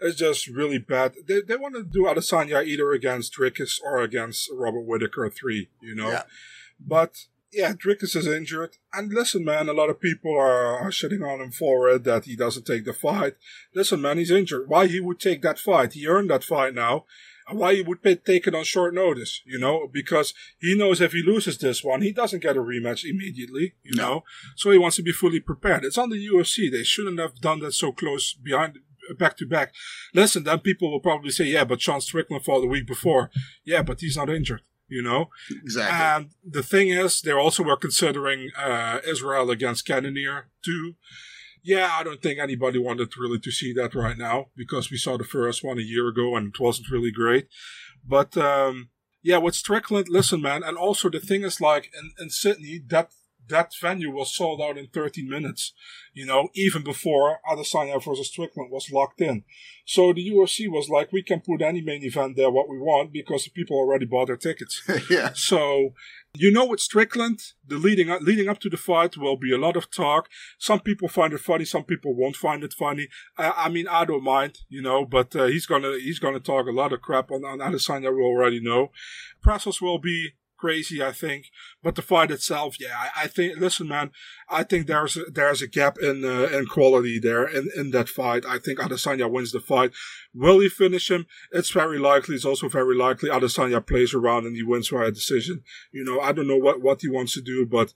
It's just really bad. They, they want to do Adesanya either against Dricus or against Robert Whitaker 3, you know? Yeah. But yeah, Dricus is injured. And listen, man, a lot of people are, are shitting on him for it that he doesn't take the fight. Listen, man, he's injured. Why he would take that fight? He earned that fight now. He would take it on short notice, you know? Because he knows if he loses this one, he doesn't get a rematch immediately, you no. know? So he wants to be fully prepared. It's on the UFC. They shouldn't have done that so close behind back to back. Listen, then people will probably say, yeah, but Sean Strickland fought the week before. Yeah, but he's not injured, you know? Exactly. And the thing is, they also were considering uh, Israel against Cannonier too. Yeah, I don't think anybody wanted really to see that right now because we saw the first one a year ago and it wasn't really great. But um, yeah, with Strickland, listen, man, and also the thing is like in, in Sydney, that that venue was sold out in 13 minutes, you know, even before Adesanya versus Strickland was locked in. So the UFC was like, we can put any main event there what we want because the people already bought their tickets. yeah. So, you know, with Strickland, the leading up, leading up to the fight will be a lot of talk. Some people find it funny, some people won't find it funny. I, I mean, I don't mind, you know, but uh, he's gonna he's gonna talk a lot of crap on, on Adesanya. We already know. Pressos will be crazy, I think. But the fight itself, yeah, I, I think. Listen, man, I think there's a, there's a gap in uh, in quality there in, in that fight. I think Adesanya wins the fight. Will he finish him? It's very likely. It's also very likely Adesanya plays around and he wins by a decision. You know, I don't know what what he wants to do, but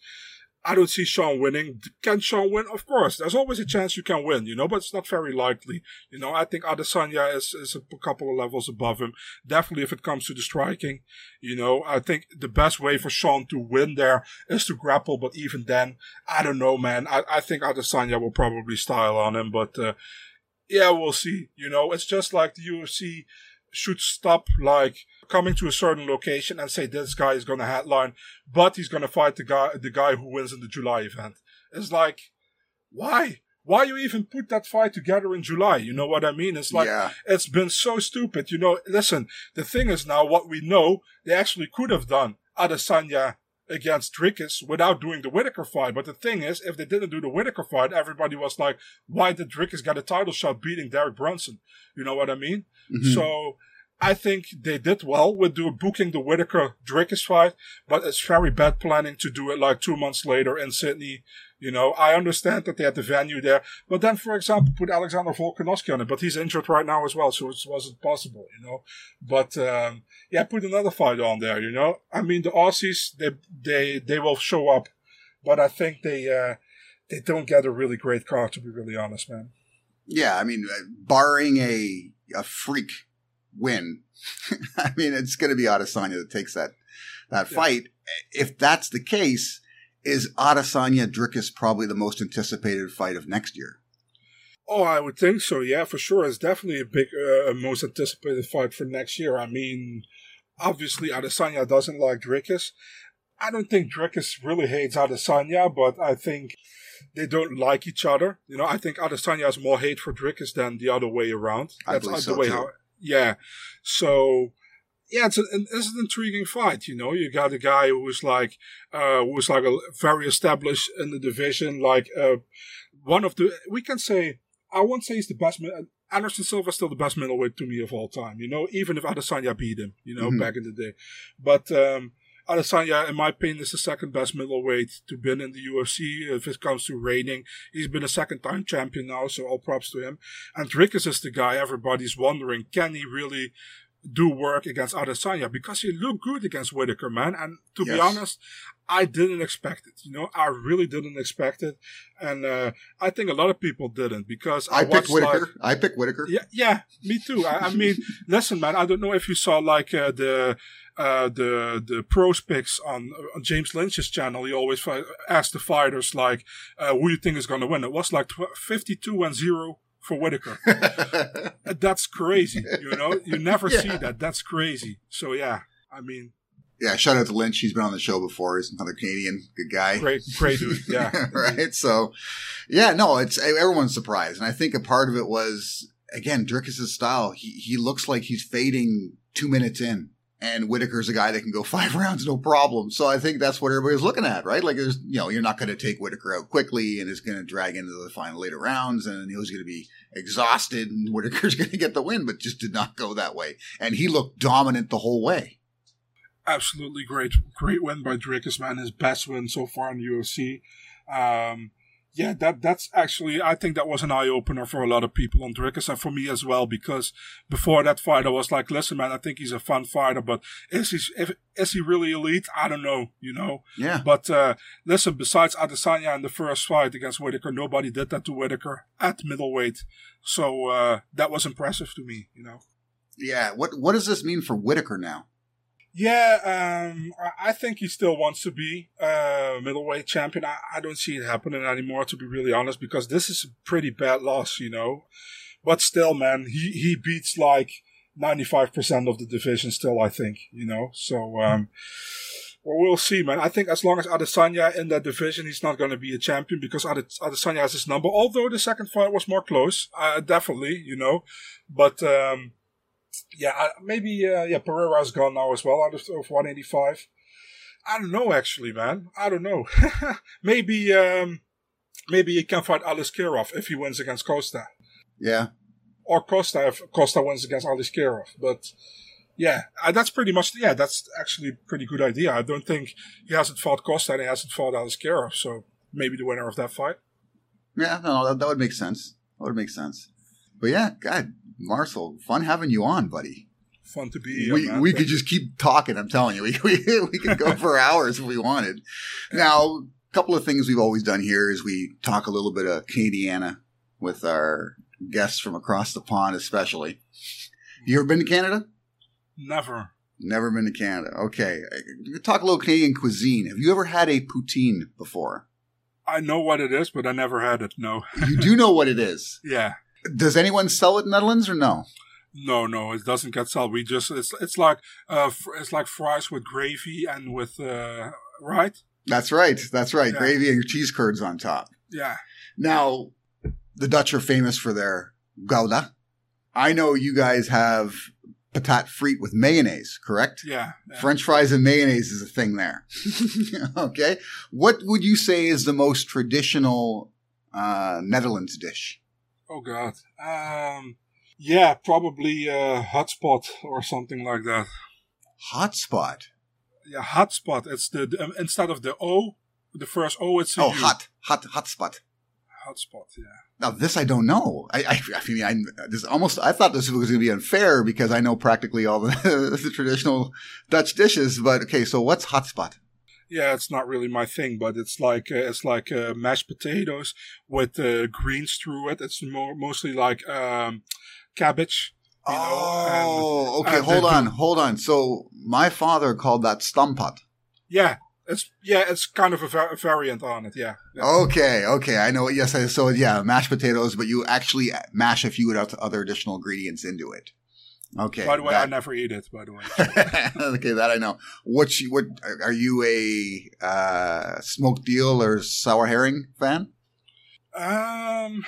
I don't see Sean winning. Can Sean win? Of course. There's always a chance you can win, you know, but it's not very likely. You know, I think Adesanya is, is a couple of levels above him. Definitely if it comes to the striking. You know, I think the best way for Sean to win there is to grapple, but even then, I don't know, man. I, I think Adesanya will probably style on him, but, uh, yeah, we'll see. You know, it's just like the UFC should stop like coming to a certain location and say this guy is going to headline, but he's going to fight the guy the guy who wins in the July event. It's like, why? Why you even put that fight together in July? You know what I mean? It's like yeah. it's been so stupid. You know, listen. The thing is now what we know they actually could have done Adesanya against Dricus without doing the Whitaker fight. But the thing is, if they didn't do the Whitaker fight, everybody was like, why did Dricus get a title shot beating Derek Brunson? You know what I mean? Mm-hmm. So I think they did well with do, booking the Whitaker Dricus fight, but it's very bad planning to do it like two months later in Sydney. You know, I understand that they had the venue there, but then, for example, put Alexander Volkanovski on it, but he's injured right now as well, so it wasn't possible, you know. But um, yeah, put another fight on there, you know. I mean, the Aussies, they they they will show up, but I think they uh, they don't get a really great card, to be really honest, man. Yeah, I mean, uh, barring a a freak win. I mean, it's going to be Adesanya that takes that that yeah. fight. If that's the case, is Adesanya Dricus probably the most anticipated fight of next year? Oh, I would think so. Yeah, for sure. It's definitely a big, uh, most anticipated fight for next year. I mean, obviously Adesanya doesn't like Dricus. I don't think Dricus really hates Adesanya, but I think they don't like each other. You know, I think Adesanya has more hate for Dricus than the other way around. That's the so way too. how yeah. So yeah, it's, a, it's an intriguing fight. You know, you got a guy who's like, uh, who's like a very established in the division, like uh, one of the. We can say, I won't say he's the best. man. Anderson Silva is still the best middleweight to me of all time. You know, even if Adesanya beat him, you know, mm-hmm. back in the day. But um, Adesanya, in my opinion, is the second best middleweight to been in the UFC if it comes to reigning. He's been a second time champion now, so all props to him. And Dricus is the guy everybody's wondering, can he really do work against Adesanya? Because he looked good against Whitaker, man. And to be honest, I didn't expect it. You know, I really didn't expect it. And uh, I think a lot of people didn't because I, I picked watched, like- Whitaker. I picked Whitaker. yeah, yeah, me too. I, I mean, listen, man. I don't know if you saw like uh, the uh, the the prospects on, on James Lynch's channel. He always asks the fighters like, uh, "Who do you think is going to win?" It was like tw- fifty-two and zero for Whitaker. That's crazy. You know, you never Yeah. see that. That's crazy. So yeah, I mean, yeah, shout out to Lynch. He's been on the show before. He's another Canadian good guy. great, great dude. Yeah, right. So, yeah, no, it's everyone's surprised, and I think a part of it was again Dricus's style. He he looks like he's fading two minutes in, and Whitaker's a guy that can go five rounds no problem. So I think that's what everybody's looking at, right? Like, there's you know you're not going to take Whitaker out quickly, and it's going to drag into the final later rounds, and he's going to be exhausted, and Whitaker's going to get the win, but just did not go that way, and he looked dominant the whole way. absolutely great, great win by Dricus, man. His best win so far in the UFC. Um, yeah, that that's actually I think that was an eye opener for a lot of people on Dricus and for me as well because before that fight I was like, listen, man, I think he's a fun fighter, but is he if, is he really elite? I don't know, you know. Yeah. But uh, listen, besides Adesanya in the first fight against Whitaker, nobody did that to Whitaker at middleweight, so uh, that was impressive to me, you know. Yeah. What what does this mean for Whitaker now? Yeah, um, I- think he still wants to be middleweight champion. I, I don't see it happening anymore, to be really honest, because this is a pretty bad loss, you know. But still, man, he, he beats like 95% of the division still, I think, you know. So, um, well, we'll see, man. I think as long as Adesanya in that division, he's not going to be a champion because Adesanya has his number. Although the second fight was more close, uh, definitely, you know. But, um, yeah, maybe uh, yeah, Pereira's gone now as well out of, of 185. I don't know, actually, man. I don't know. maybe um, maybe he can fight Aliskerov if he wins against Costa, Yeah. or Costa if Costa wins against Aliskerov. But yeah, uh, that's pretty much yeah, that's actually a pretty good idea. I don't think he hasn't fought Costa and he hasn't fought Aliskerov, so maybe the winner of that fight. Yeah, no, that, that would make sense. That would make sense. But yeah, God, Marcel, fun having you on, buddy. Fun to be here, we man. we could just keep talking. I'm telling you, we we, we could go for hours if we wanted. Now, a couple of things we've always done here is we talk a little bit of Canadiana with our guests from across the pond, especially. You ever been to Canada? Never. Never been to Canada. Okay, talk a little Canadian cuisine. Have you ever had a poutine before? I know what it is, but I never had it. No. You do know what it is. yeah. Does anyone sell it in Netherlands or no? No, no, it doesn't get sold. We just it's it's like uh fr- it's like fries with gravy and with uh right? That's right. That's right. Yeah. Gravy and cheese curds on top. Yeah. Now, the Dutch are famous for their gouda. I know you guys have patat frites with mayonnaise, correct? Yeah. yeah. French fries and mayonnaise is a thing there. okay. What would you say is the most traditional uh, Netherlands dish? Oh god. Um yeah, probably uh hutspot or something like that. Hutspot. Yeah, hutspot. It's the, um, instead of the O, the first O it's Oh, U. hot, hot, hutspot. Hutspot, yeah. Now this I don't know. I, I, I mean, I this almost I thought this was going to be unfair because I know practically all the, the traditional Dutch dishes. But okay, so what's hutspot? Yeah, it's not really my thing, but it's like uh, it's like uh, mashed potatoes with uh, greens through it. It's more mostly like um, cabbage. You know, oh, okay. and hold on, do- hold on. So my father called that stamppot. Yeah, it's yeah, it's kind of a, va- a variant on it. Yeah. yeah. Okay, okay. I know. Yes. I- So yeah, mashed potatoes, but you actually mash a few other additional ingredients into it. Okay. by the way, I never eat it. By the way. okay, that I know. What you, what are you a uh, smoked eel or sour herring fan? Um,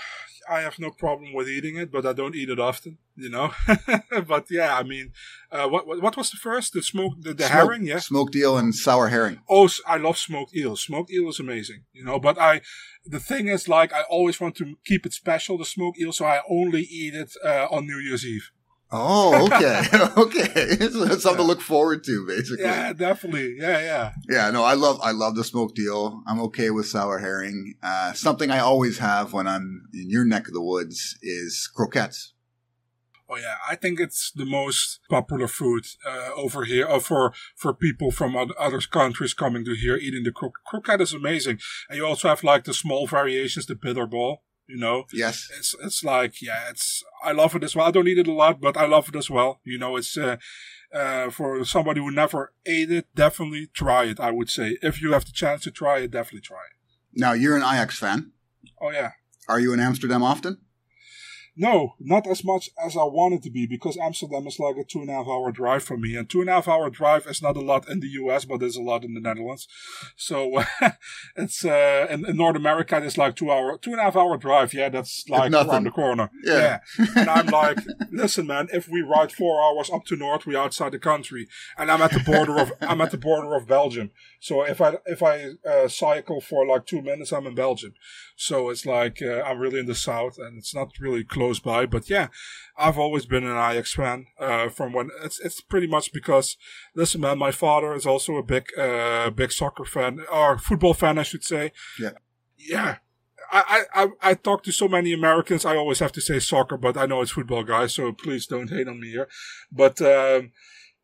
I have no problem with eating it, but I don't eat it often. You know. but yeah, I mean, uh, what, what what was the first? The smoke, the, the Smoked- herring. Yeah. smoked eel and sour herring. Oh, I love smoked eel. Smoked eel is amazing, you know. But I, the thing is, like, I always want to keep it special, the smoked eel, so I only eat it uh, on New Year's Eve. Oh, okay, okay. Something to look forward to, basically. Yeah, definitely. Yeah, yeah. Yeah, no, I love I love the smoked eel. I'm okay with sour herring. Uh, something I always have when I'm in your neck of the woods is croquettes. Oh yeah, I think it's the most popular food uh, over here uh, for for people from other countries coming to here eating the cro- croquette is amazing, and you also have like the small variations, the bitter ball. You know, Yes. it's it's like yeah, it's I love it as well. I don't eat it a lot, but I love it as well. You know, it's uh, uh, for somebody who never ate it, definitely try it. I would say if you have the chance to try it, definitely try it. Now you're an Ajax fan. Oh yeah. Are you in Amsterdam often? No, not as much as I wanted to be because Amsterdam is like a two and a half hour drive for me. And two and a half hour drive is not a lot in the US, but there's a lot in the Netherlands. So it's, uh, in, in North America, it's like two hour, two and a half hour drive. Yeah, that's like around the corner. Yeah. And I'm like, listen, man, if we ride four hours up to north, we're outside the country. And I'm at the border of, I'm at the border of Belgium. So if I, if I, uh, cycle for like two minutes, I'm in Belgium. So it's like, uh, I'm really in the south and it's not really close by. But yeah, I've always been an Ajax fan, uh, from when it's, it's pretty much because, listen, man, my father is also a big, uh, big soccer fan or football fan, I should say. Yeah. Yeah. I, I, I- talk to so many Americans. I always have to say soccer, but I know it's football, guys. So please don't hate on me here. But, um,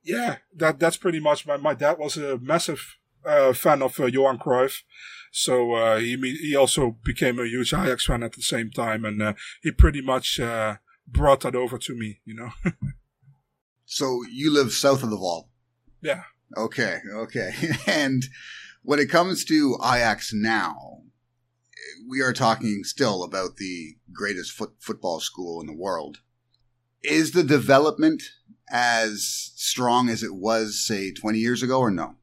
yeah, that, that's pretty much my, my dad was a massive, uh, fan of uh, Johan Cruyff. So, uh, he, he also became a huge Ajax fan at the same time. And, uh, he pretty much, uh, brought that over to me, you know? So you live south of the Waal. yeah. Okay, okay. And when it comes to Ajax now, we are talking still about the greatest foot, football school in the world. Is the development as strong as it was, say, 20 years ago, or no?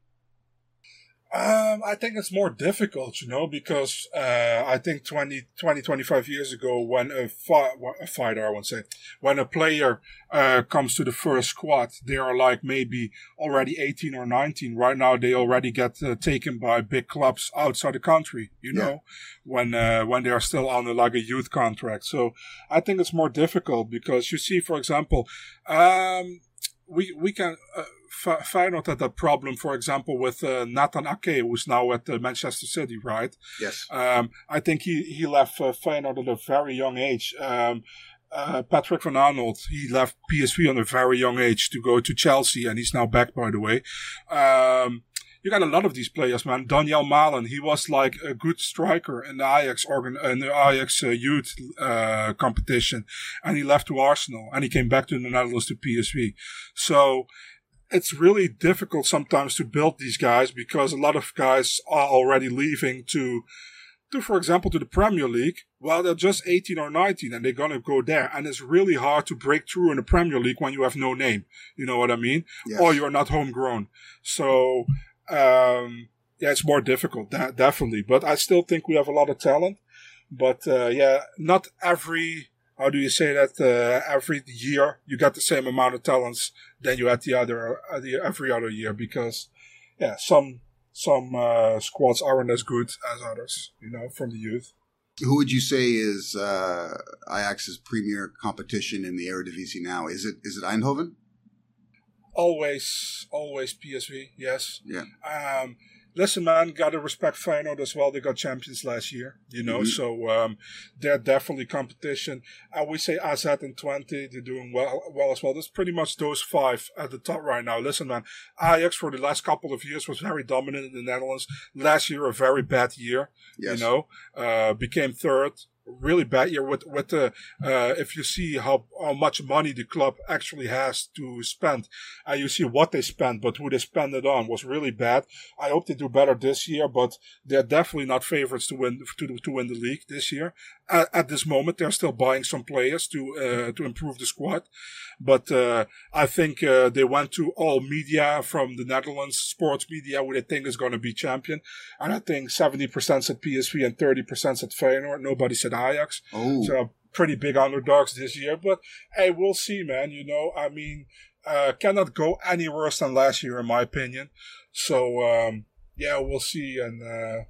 Um, I think it's more difficult, you know, because uh, I think 20, 20, 25 years ago, when a, fi- a fighter, I won't say, when a player uh, comes to the first squad, they are like maybe already 18 or 19. Right now, they already get uh, taken by big clubs outside the country, you Yeah. know, when uh, when they are still on a, like a youth contract. So I think it's more difficult because you see, for example, um, we we can uh, F- Feyenoord had that problem, for example, with uh, Nathan Ake, who's now at uh, Manchester City, right? Yes. Um, I think he he left uh, Feyenoord at a very young age. Um, uh, Patrick van Aanholt, he left PSV on a very young age to go to Chelsea, and he's now back, by the way. Um, you got a lot of these players, man. Donyell Malen, he was like a good striker in the Ajax organ, in the Ajax uh, youth uh, competition, and he left to Arsenal, and he came back to the Netherlands to PSV. So it's really difficult sometimes to build these guys because a lot of guys are already leaving to, to for example, to the Premier League. Well, they're just 18 or 19 and they're going to go there. And it's really hard to break through in the Premier League when you have no name. You know what I mean? Yes. Or you're not homegrown. So, um, yeah, it's more difficult, de- definitely. But I still think we have a lot of talent. But, uh, yeah, not every, how do you say that? Uh, every year you get the same amount of talents than you had the other, uh, the, every other year because, yeah, some, some, uh, squads aren't as good as others, you know, from the youth. Who would you say is uh, Ajax's premier competition in the Eredivisie now? Is it is it Eindhoven? Always, always PSV, yes. Yeah. Um, listen, man, gotta respect Feyenoord as well. They got champions last year, you know, Mhm. so um, they're definitely competition. And we say AZ and Twente, they're doing well, well as well. There's pretty much those five at the top right now. Listen, man, Ajax for the last couple of years was very dominant in the Netherlands. Last year, a very bad year, Yes. you know, uh, became third. Really bad year with with the uh, if you see how how much money the club actually has to spend, and you see what they spent, but who they spend it on was really bad. I hope they do better this year, but they're definitely not favorites to win to to win the league this year. At, at this moment, they're still buying some players to uh, to improve the squad, but uh, I think uh, they went to all media from the Netherlands, sports media, who they think is going to be champion, and I think seventy percent said PSV and thirty percent said Feyenoord. Nobody said Ajax. Oh, So pretty big underdogs this year. But hey, we'll see, man. You know, I mean, uh, cannot go any worse than last year, in my opinion. So um, yeah, we'll see. And uh,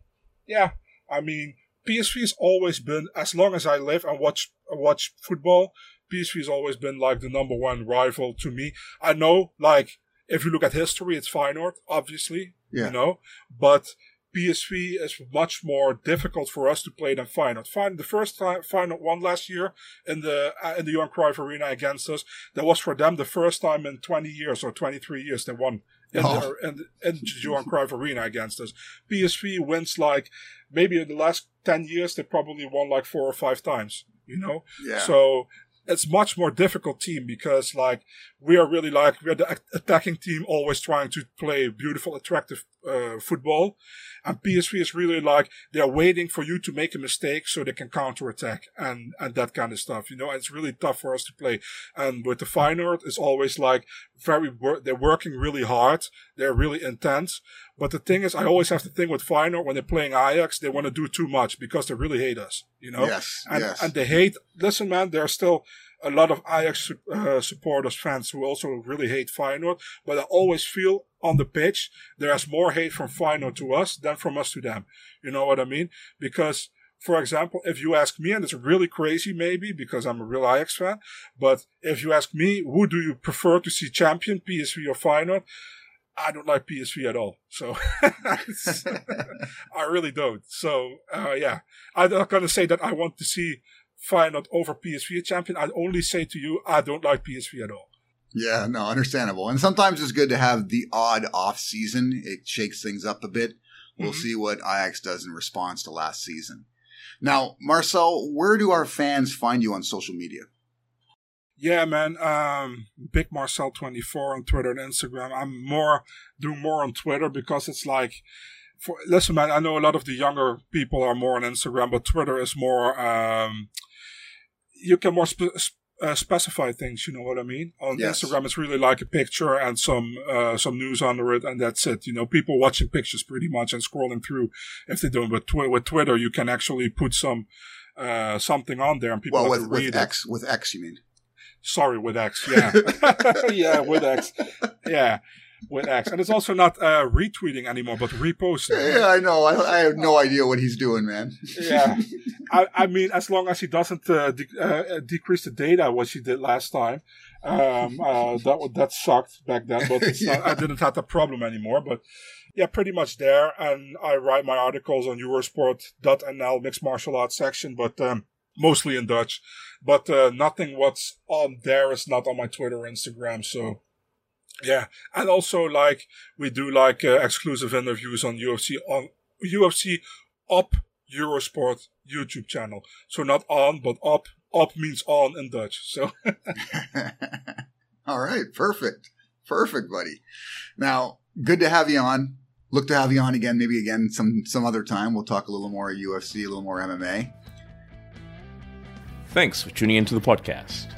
yeah, I mean, PSV has always been, as long as I live and watch watch football, PSV has always been like the number one rival to me. I know, like, if you look at history, it's Feyenoord, obviously, Yeah. you know, but PSV is much more difficult for us to play than Feyenoord. Feyenoord the first time Feyenoord won last year in the uh, in the Johan Cruyff Arena against us, that was for them the first time in 20 years or 23 years they won in, Oh. the, in, the- in the Johan Cruyff Arena against us. PSV wins like maybe in the last 10 years they probably won like four or five times, you know? Yeah. So it's much more difficult team because like we are really like we're the attacking team always trying to play beautiful, attractive uh, football, and PSV is really like they're waiting for you to make a mistake so they can counter attack and and that kind of stuff. You know, and it's really tough for us to play. And with the Feyenoord, it's always like very wor- they're working really hard, they're really intense. But the thing is, I always have to think with Feyenoord when they're playing Ajax, they want to do too much because they really hate us. You know, yes. and, yes. and they hate. Listen, man, they're still a lot of Ajax uh, supporters, fans who also really hate Feyenoord. But I always feel on the pitch there's more hate from Feyenoord to us than from us to them. You know what I mean? Because, for example, if you ask me, and it's really crazy, maybe because I'm a real Ajax fan, but if you ask me, who do you prefer to see champion, PSV or Feyenoord? I don't like PSV at all. So I really don't. So uh, yeah, I'm not gonna say that I want to see Feyenoord over PSV champion. I'd only say to you, I don't like PSV at all. Yeah, no, understandable. And sometimes it's good to have the odd off season. It shakes things up a bit. We'll Mhm. see what Ajax does in response to last season. Now, Marcel, where do our fans find you on social media? Yeah, man. Um, Big Marcel twenty four on Twitter and Instagram. I'm more do more on Twitter because it's like, for listen, man. I know a lot of the younger people are more on Instagram, but Twitter is more. Um, you can more sp- uh, specify things. You know what I mean? On Yes. Instagram, it's really like a picture and some uh, some news under it, and that's it. You know, people watching pictures pretty much and scrolling through. If they don't, but twi- with Twitter, you can actually put some. Uh, something on there and people Well, with, with it. X, with X, you mean? Sorry, with X. Yeah. yeah, with X. Yeah, with X. And it's also not uh, retweeting anymore, but reposting. Yeah, I know. I, I have no idea what he's doing, man. Yeah. I, I mean, as long as he doesn't uh, de- uh, decrease the data, what he did last time, um, uh, that that sucked back then. But it's not, I didn't have that problem anymore. But yeah, pretty much there. And I write my articles on Eurosport.nl mixed martial arts section, but um, mostly in Dutch. But uh, nothing what's on there is not on my Twitter, or Instagram. So yeah, and also like we do like uh, exclusive interviews on UFC on UFC up Eurosport YouTube channel. So not on, but up. Up means on in Dutch. So All right, perfect. Perfect, buddy. Now, good to have you on. Look to have you on again, maybe again some some other time. We'll talk a little more UFC, a little more MMA. Thanks for tuning into the podcast.